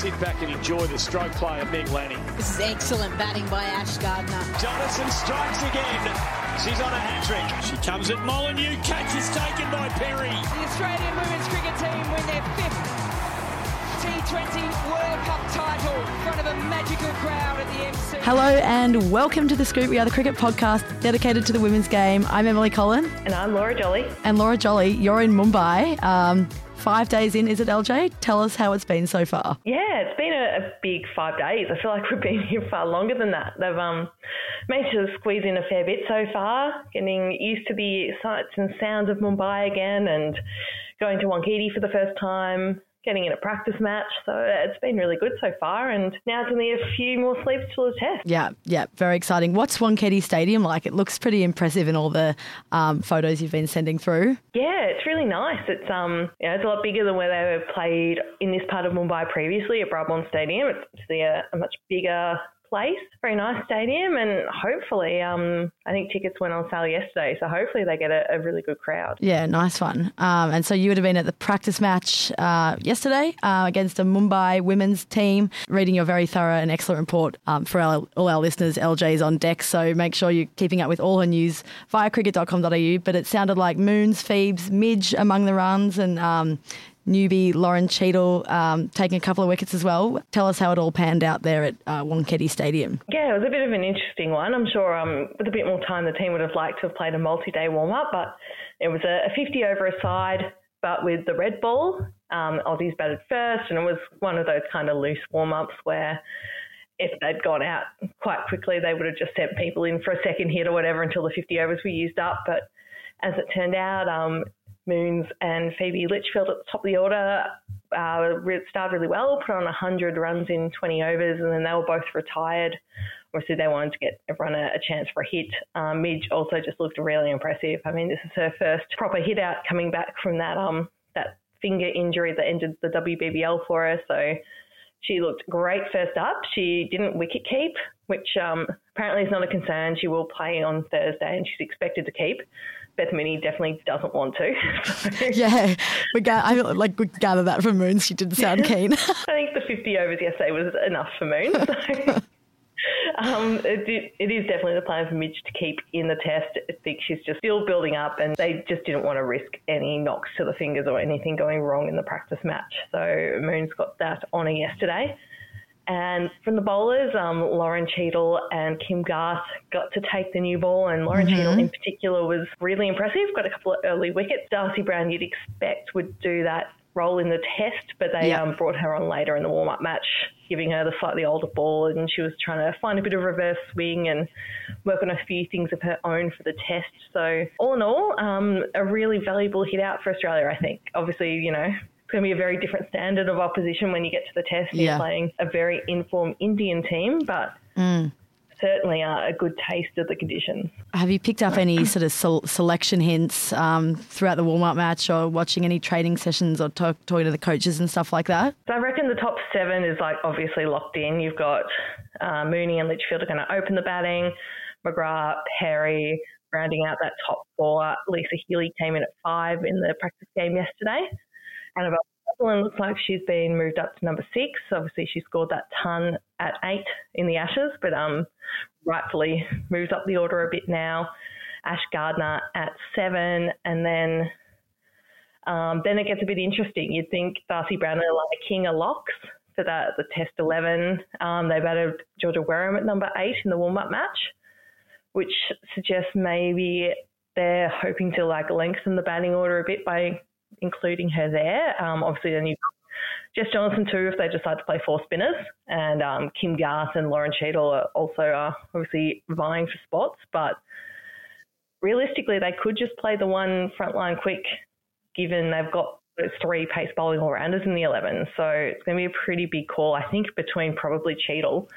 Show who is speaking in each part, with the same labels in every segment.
Speaker 1: Sit back and enjoy the stroke play of Meg Lanning.
Speaker 2: This is excellent batting by Ash Gardner.
Speaker 1: Jonassen strikes again. She's on a hat trick. She comes at Molineux. Catch is taken by Perry.
Speaker 2: The Australian women's cricket team win their fifth T20 World Cup title in front of a magical crowd at the MC.
Speaker 3: Hello and welcome to the Scoop. We are the cricket podcast dedicated to the women's game. I'm Emily Collin.
Speaker 4: And I'm Laura Jolly.
Speaker 3: And Laura Jolly, you're in Mumbai. Um, five days in, is it LJ? Tell us how it's been so far.
Speaker 4: Yeah, it's been a, a, big five days. I feel like we've been here far longer than that. They've um, managed to squeeze in a fair bit so far, getting used to the sights and sounds of Mumbai again and going to Wankhede for the first time, getting in a practice match. So it's been really good so far. And now it's only a few more sleeps till the test.
Speaker 3: Yeah, yeah, very exciting. What's Wankhede Stadium like? It looks pretty impressive in all the um, photos you've been sending through.
Speaker 4: Yeah, it's really nice. It's um, you know, it's a lot bigger than where they were played in this part of Mumbai previously at Brabourne Stadium. It's actually a, a much bigger place. Very nice stadium, and hopefully, um, I think tickets went on sale yesterday, so hopefully they get a, a really good crowd.
Speaker 3: Yeah, nice one. Um, and so you would have been at the practice match uh, yesterday uh, against the Mumbai women's team, reading your very thorough and excellent report um, for our, all our listeners. LJ's on deck, so make sure you're keeping up with all her news via cricket.com.au. But it sounded like Moons, Phoebes, Midge among the runs, and um, newbie Lauren Cheadle um, taking a couple of wickets as well. Tell us how it all panned out there at uh, Stadium.
Speaker 4: Yeah, it was a bit of an interesting one. I'm sure um, with a bit more time, the team would have liked to have played a multi-day warm-up, but it was a, a 50 over a side, but with the red ball. Um, Aussies batted first, and it was one of those kind of loose warm-ups where if they'd gone out quite quickly, they would have just sent people in for a second hit or whatever until the 50 overs were used up. But as it turned out, um, Moons and Phoebe Litchfield at the top of the order uh, started really well, put on 100 runs in 20 overs, and then they were both retired. Obviously, they wanted to get everyone a, a chance for a hit. Um, Midge also just looked really impressive. I mean, this is her first proper hit out coming back from that um that finger injury that ended the WBBL for her. So she looked great first up. She didn't wicket keep, which um, apparently is not a concern. She will play on Thursday, and she's expected to keep. Beth Mooney definitely doesn't want to.
Speaker 3: So. Yeah, we ga- I like we gather that from Moons. She didn't sound keen.
Speaker 4: I think the 50 overs yesterday was enough for Moon. So. Um, it, it is definitely the plan for Midge to keep in the test. I think she's just still building up, and they just didn't want to risk any knocks to the fingers or anything going wrong in the practice match. So Moon's got that honour yesterday. And from the bowlers, um, Lauren Cheadle and Kim Garth got to take the new ball, and Lauren mm-hmm. Cheadle in particular was really impressive. Got a couple of early wickets. Darcy Brown, you'd expect, would do that role in the test, but they yep. um, brought her on later in the warm up match, giving her the slightly older ball, and she was trying to find a bit of reverse swing and work on a few things of her own for the test. So, all in all, um, a really valuable hit out for Australia, I think. Obviously, you know, going to be a very different standard of opposition when you get to the test. Yeah. You're playing a very informed Indian team, but mm. certainly uh, a good taste of the conditions.
Speaker 3: Have you picked up any sort of selection hints um, throughout the warm up match or watching any training sessions or talk, talking to the coaches and stuff like that?
Speaker 4: So I reckon the top seven is like obviously locked in. You've got uh, Mooney and Litchfield are going to open the batting, McGrath, Perry, rounding out that top four. Alyssa Healy came in at five in the practice game yesterday. Annabelle Sutherland looks like she's been moved up to number six. Obviously, she scored that ton at eight in the Ashes, but um, rightfully moves up the order a bit now. Ash Gardner at seven, and then um, then it gets a bit interesting. You'd think Darcy Brown and Alana King are locks for that the Test 11. Um, they batted Georgia Wareham at number eight in the warm-up match, which suggests maybe they're hoping to like lengthen the batting order a bit by including her there. Um, obviously, then you've Jess Jonassen too if they decide to play four spinners, and um, Kim Garth and Lauren Cheadle are also are obviously vying for spots. But realistically, they could just play the one frontline quick, given they've got those three pace bowling all rounders in the 11. So it's going to be a pretty big call, I think, between probably Cheadle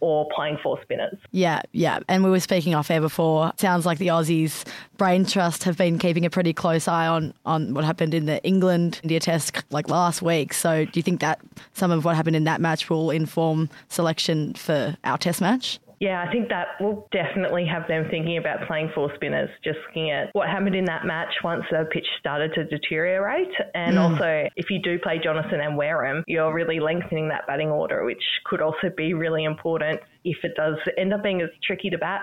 Speaker 4: or playing four spinners.
Speaker 3: Yeah, yeah. And we were speaking off air before. Sounds like the Aussies Brain Trust have been keeping a pretty close eye on on what happened in the England India test like last week. So do you think that some of what happened in that match will inform selection for our test match?
Speaker 4: Yeah, I think that will definitely have them thinking about playing four spinners, just looking at what happened in that match once the pitch started to deteriorate. And mm. also, if you do play Jonassen and Wareham, you're really lengthening that batting order, which could also be really important if it does end up being as tricky to bat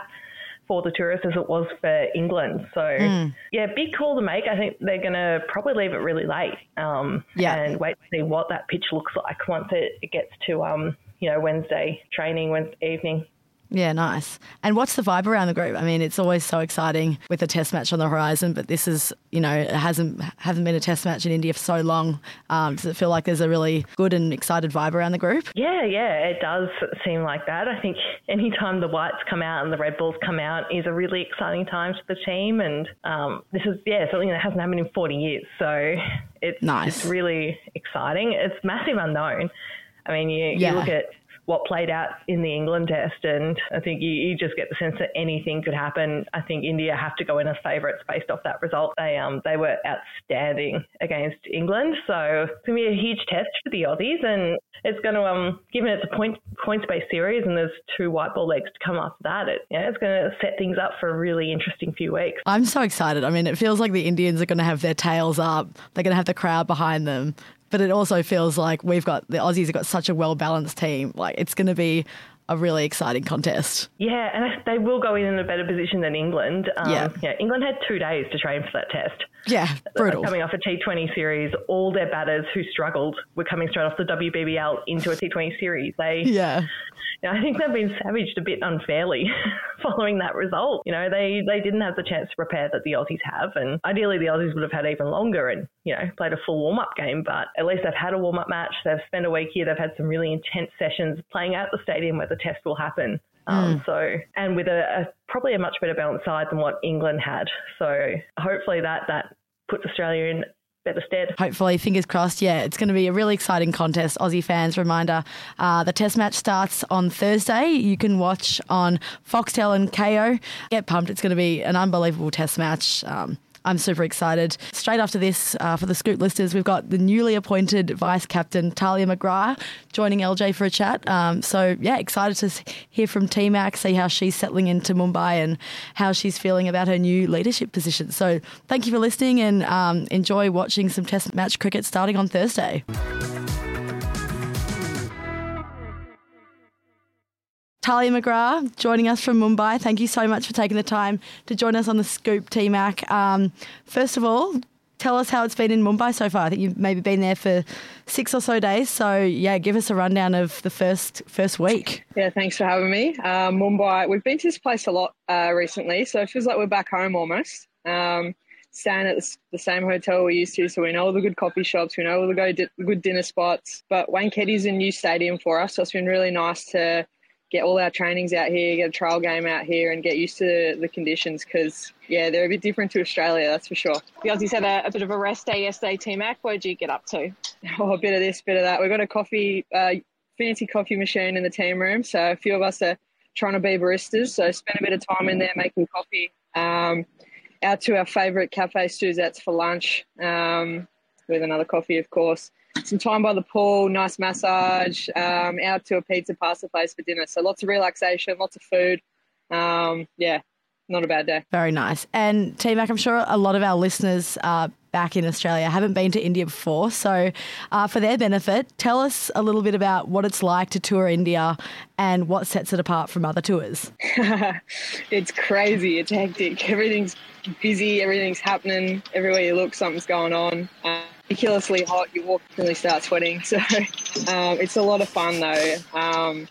Speaker 4: for the tourists as it was for England. So, mm. yeah, big call to make. I think they're going to probably leave it really late um, yeah. and wait to see what that pitch looks like once it, gets to, um, you know, Wednesday training, Wednesday evening.
Speaker 3: Yeah, nice. And what's the vibe around the group? I mean, it's always so exciting with a test match on the horizon, but this is, you know, it hasn't hasn't been a test match in India for so long. Um, does it feel like there's a really good and excited vibe around the group?
Speaker 4: Yeah, yeah, it does seem like that. I think anytime the whites come out and the red bulls come out is a really exciting time for the team, and um, this is yeah something that hasn't happened in 40 years. So it's nice. It's really exciting. It's massive unknown. I mean, you, yeah. you look at what played out in the England test. And I think you, you, just get the sense that anything could happen. I think India have to go in as favourites based off that result. They um they were outstanding against England, so it's gonna be a huge test for the Aussies, and it's to um given it's a point points based series and there's two white ball legs to come after that. It yeah, it's to set things up for a really interesting few weeks.
Speaker 3: I'm so excited. I mean, it feels like the Indians are to have their tails up. They're to have the crowd behind them but it also feels like we've got the Aussies have got such a well balanced team. Like it's going to be a really exciting contest.
Speaker 4: Yeah, and they will go in in a better position than England. Um, yeah. yeah, England had two days to train for that test.
Speaker 3: Yeah, brutal.
Speaker 4: Coming off a T20 series, all their batters who struggled were coming straight off the WBBL into a T20 series. They
Speaker 3: yeah.
Speaker 4: You know, I think they've been savaged a bit unfairly following that result. You know, they, they didn't have the chance to prepare that the Aussies have, and ideally the Aussies would have had even longer and you know played a full warm up game. But at least they've had a warm up match. They've spent a week here. They've had some really intense sessions playing at the stadium where the test will happen. Um, mm. So, and with a, a, probably a much better balanced side than what England had. So, hopefully that that puts Australia in better stead.
Speaker 3: Hopefully, fingers crossed. Yeah, it's going to be a really exciting contest. Aussie fans, reminder uh, the test match starts on Thursday. You can watch on Foxtel and Kayo. Get pumped. It's going to be an unbelievable test match. Um, I'm super excited. Straight after this, uh, for the Scoop listeners, we've got the newly appointed vice captain, Tahlia McGrath, joining LJ for a chat. Um, so, yeah, excited to hear from T Mac, see how she's settling into Mumbai and how she's feeling about her new leadership position. So, thank you for listening and um, enjoy watching some test match cricket starting on Thursday. Tahlia McGrath joining us from Mumbai. Thank you so much for taking the time to join us on the Scoop T Mac. Um, first of all, tell us how it's been in Mumbai so far. I think you've maybe been there for six or so days. So yeah, give us a rundown of the first first week.
Speaker 5: Yeah, thanks for having me. Uh, Mumbai, we've been to this place a lot uh, recently, so it feels like we're back home almost. Um, staying at the same hotel we used to, so we know all the good coffee shops, we know all the good dinner spots. But Wayne Wankhede's a new stadium for us, so it's been really nice to get all our trainings out here, get a trial game out here, and get used to the conditions because, yeah, they're a bit different to Australia, that's for sure.
Speaker 6: The Aussies had a, a bit of a rest day yesterday, T Mac. What did you get up to?
Speaker 5: Oh, a bit of this, bit of that. We've got a coffee, uh, fancy coffee machine in the team room, so a few of us are trying to be baristas, so spend a bit of time in there making coffee. Um, out to our favourite cafe Suzette's for lunch um, with another coffee, of course. Some time by the pool, nice massage, um, out to a pizza pasta place for dinner. So lots of relaxation, lots of food. Um, yeah, not a bad day.
Speaker 3: Very nice. And T Mac, I'm sure a lot of our listeners uh, back in Australia haven't been to India before. So, uh, for their benefit, tell us a little bit about what it's like to tour India and what sets it apart from other tours.
Speaker 5: it's crazy. It's hectic. Everything's busy. Everything's happening. Everywhere you look, something's going on. Uh, ridiculously hot. You walk and really start sweating. So, um, it's a lot of fun though. Um,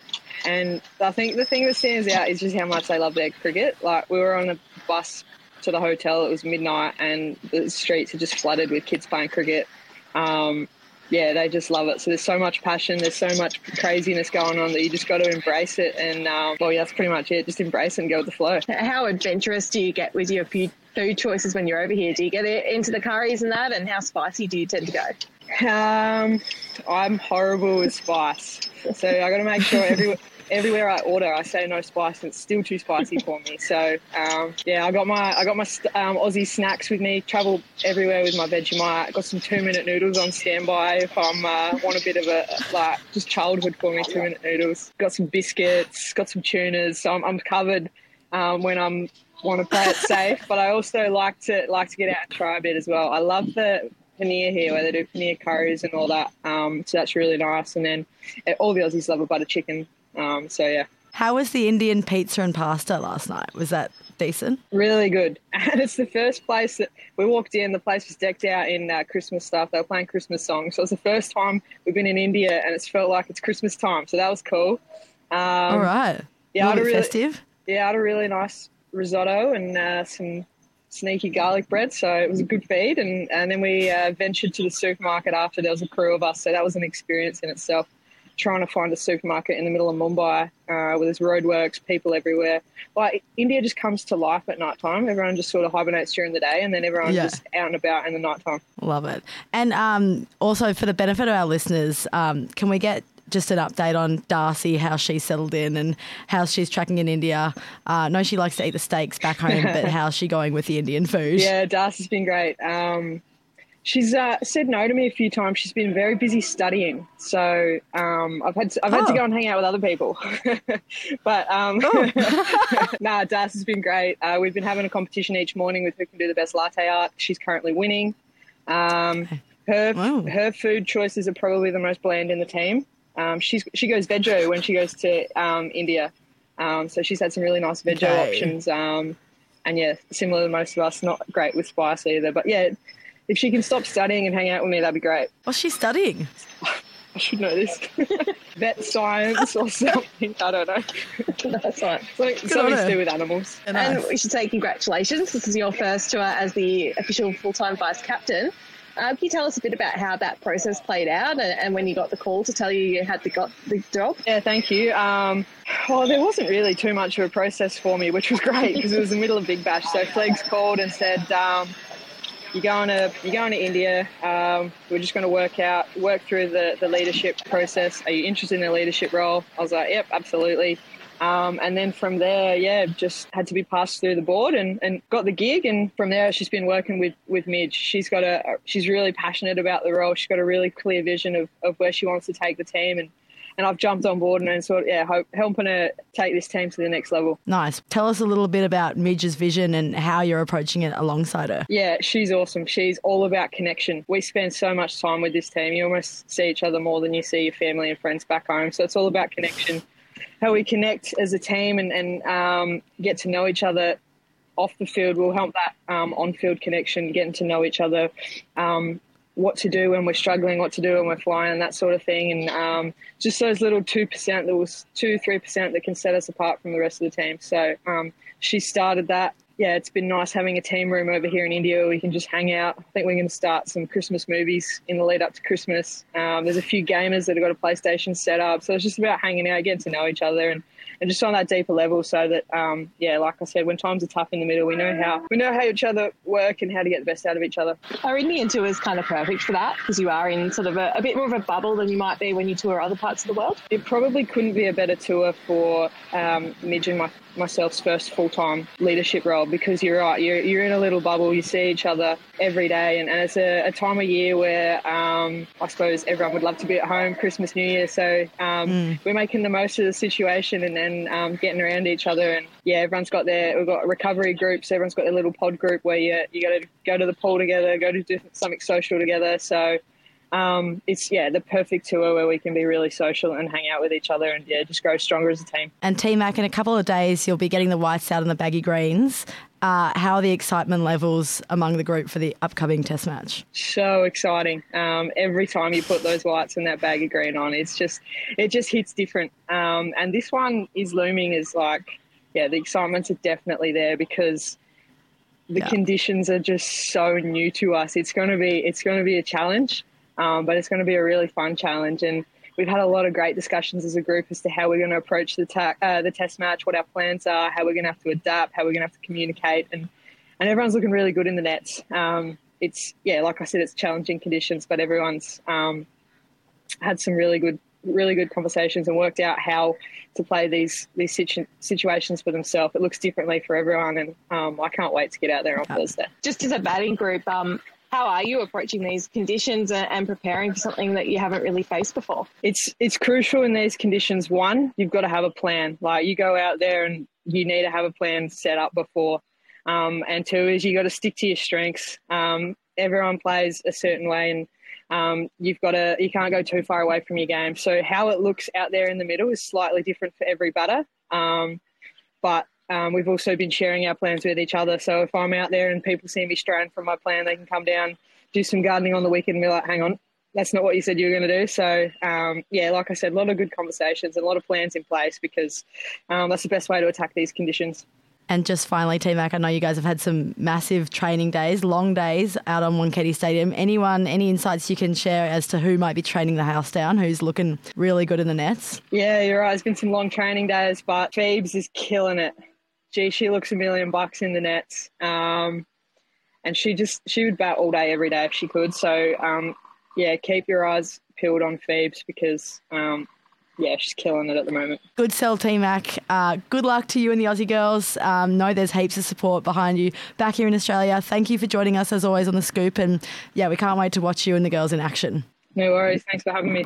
Speaker 5: and I think the thing that stands out is just how much they love their cricket. Like we were on a bus to the hotel. It was midnight, and the streets are just flooded with kids playing cricket. Um, yeah, they just love it. So there's so much passion, there's so much craziness going on that you just got to embrace it. And um, well, yeah, that's pretty much it. Just embrace it and go with the flow.
Speaker 6: How adventurous do you get with your food choices when you're over here? Do you get into the curries and that? And how spicy do you tend to go?
Speaker 5: Um, I'm horrible with spice, so I got to make sure every everywhere I order, I say no spice, and it's still too spicy for me. So um, yeah, I got my I got my um, Aussie snacks with me. Travel everywhere with my Vegemite. Got some two minute noodles on standby if I'm uh, want a bit of a like just childhood for me. Two minute noodles. Got some biscuits. Got some tunas. So I'm, I'm covered um, when I'm want to play it safe. But I also like to like to get out and try a bit as well. I love the paneer here where they do paneer curries and all that. Um, so that's really nice. And then eh, all the Aussies love a butter chicken. Um, so yeah.
Speaker 3: How was the Indian pizza and pasta last night? Was that decent?
Speaker 5: Really good. And it's the first place that we walked in. The place was decked out in uh, Christmas stuff. They were playing Christmas songs. So it's the first time we've been in India, and it's felt like it's Christmas time. So that was cool.
Speaker 3: Um, All right.
Speaker 5: Yeah,
Speaker 3: really, festive.
Speaker 5: Yeah, I had a really nice risotto and uh, some sneaky garlic bread. So it was a good feed. And, and then we uh, ventured to the supermarket after. There was a crew of us. So that was an experience in itself trying to find a supermarket in the middle of Mumbai uh, with its roadworks, people everywhere. Like India just comes to life at night time. Everyone just sort of hibernates during the day, and then everyone's yeah. just out and about in the night time.
Speaker 3: Love it. And um, also for the benefit of our listeners, um, can we get just an update on Darcy, how she's settled in and how she's tracking in India. Uh, no, she likes to eat the steaks back home, but how's she going with the Indian food?
Speaker 5: Yeah, Darcy's been great. Um, She's uh, said no to me a few times. She's been very busy studying, so um, I've had to, I've had oh. to go and hang out with other people. but um, oh. nah, Das has been great. Uh, we've been having a competition each morning with who can do the best latte art. She's currently winning. Um, her wow. her food choices are probably the most bland in the team. Um, she's she goes veggie when she goes to um, India, um, so she's had some really nice veggie okay. options. and yeah, similar to most of us, not great with spice either. But yeah if she can stop studying and hang out with me, that'd be great.
Speaker 3: What's she studying?
Speaker 5: I should know this. Vet science or something. I don't know.
Speaker 6: That's right.
Speaker 5: Something, something to do with animals.
Speaker 6: And we should say congratulations. This is your first tour as the official full-time vice captain. Uh, can you tell us a bit about how that process played out and, and, when you got the call to tell you you had the, got the job?
Speaker 5: Yeah, thank you. Um, well, there wasn't really too much of a process for me, which was great because it was the middle of Big Bash. So Flegs called and said, um, you're going to you're going to India. Um, we're just going to work out work through the the leadership process. Are you interested in the leadership role? I was like, yep, absolutely. Um, and then from there, yeah, just had to be passed through the board and, and got the gig. And from there, she's been working with with Midge. She's got a she's really passionate about the role. She's got a really clear vision of, of where she wants to take the team and and I've jumped on board and and sort of, yeah, hope, helping her take this team to the next level.
Speaker 3: Nice. Tell us a little bit about Midge's vision and how you're approaching it alongside her.
Speaker 5: Yeah, she's awesome. She's all about connection. We spend so much time with this team. You almost see each other more than you see your family and friends back home. So it's all about connection. How we connect as a team and, and um, get to know each other off the field will help that um, on field connection, getting to know each other, um, what to do when we're struggling, what to do when we're flying, that sort of thing. And um, just those little 2%, those 2 3% that can set us apart from the rest of the team. So um, she started that yeah, it's been nice having a team room over here in India where we can just hang out. I think we're going to start some Christmas movies in the lead up to Christmas. Um, there's a few gamers that have got a PlayStation set up, so it's just about hanging out, getting to know each other, and, and just on that deeper level. So that, um, yeah, like I said, when times are tough in the middle, we know how we know how each other work and how to get the best out of each other.
Speaker 6: Our Indian tour is kind of perfect for that because you are in sort of a, a bit more of a bubble than you might be when you tour other parts of the world.
Speaker 5: It probably couldn't be a better tour for um, Midge and my myself's first full time leadership role because you're right, you're, you're in a little bubble, you see each other every day, and, and it's a, a time of year where um, I suppose everyone would love to be at home, Christmas, New Year. So um, mm. we're making the most of the situation and then um, getting around each other. And yeah, everyone's got their, we've got recovery groups, everyone's got their little pod group where you, you got to go to the pool together, go to do something social together. So um, it's yeah the perfect tour where we can be really social and hang out with each other and yeah just grow stronger as a team.
Speaker 3: And T Mac, in a couple of days you'll be getting the whites out and the baggy greens. Uh, how are the excitement levels among the group for the upcoming Test match?
Speaker 5: So exciting! Um, every time you put those whites and that baggy green on, it's just it just hits different. Um, and this one is looming as like yeah, the excitement's are definitely there because the yeah. conditions are just so new to us. It's going to be it's going to be a challenge. Um, but it's going to be a really fun challenge. And we've had a lot of great discussions as a group as to how we're going to approach the, ta- uh, the test match, what our plans are, how we're going to have to adapt, how we're going to have to communicate. And, and everyone's looking really good in the nets. Um, it's, yeah, like I said, it's challenging conditions, but everyone's um, had some really good really good conversations and worked out how to play these these situ- situations for themselves. It looks differently for everyone, and um, I can't wait to get out there on Thursday.
Speaker 6: Just as a batting group, um, how are you approaching these conditions and preparing for something that you haven't really faced before?
Speaker 5: It's it's crucial in these conditions. One, you've got to have a plan. Like you go out there and you need to have a plan set up before. Um, and two is you got to stick to your strengths. Um, everyone plays a certain way, and um, you've got to you can't go too far away from your game. So how it looks out there in the middle is slightly different for every batter. Um, but um, we've also been sharing our plans with each other. So if I'm out there and people see me straying from my plan, they can come down, do some gardening on the weekend, and be like, hang on, that's not what you said you were going to do. So, um, yeah, like I said, a lot of good conversations and a lot of plans in place because um, that's the best way to attack these conditions.
Speaker 3: And just finally, T Mac, I know you guys have had some massive training days, long days out on Wankhede Stadium. Anyone, any insights you can share as to who might be training the house down, who's looking really good in the nets?
Speaker 5: Yeah, you're right. It's been some long training days, but Phoebes is killing it gee, she looks a million bucks in the nets. Um, and she just she would bat all day every day if she could. So um, yeah, keep your eyes peeled on Phoebes because um, yeah, she's killing it at the moment.
Speaker 3: Good sell, T Mac. Uh, good luck to you and the Aussie girls. Um, know there's heaps of support behind you back here in Australia. Thank you for joining us as always on the scoop, and yeah, we can't wait to watch you and the girls in action.
Speaker 5: No worries. Thanks for having me.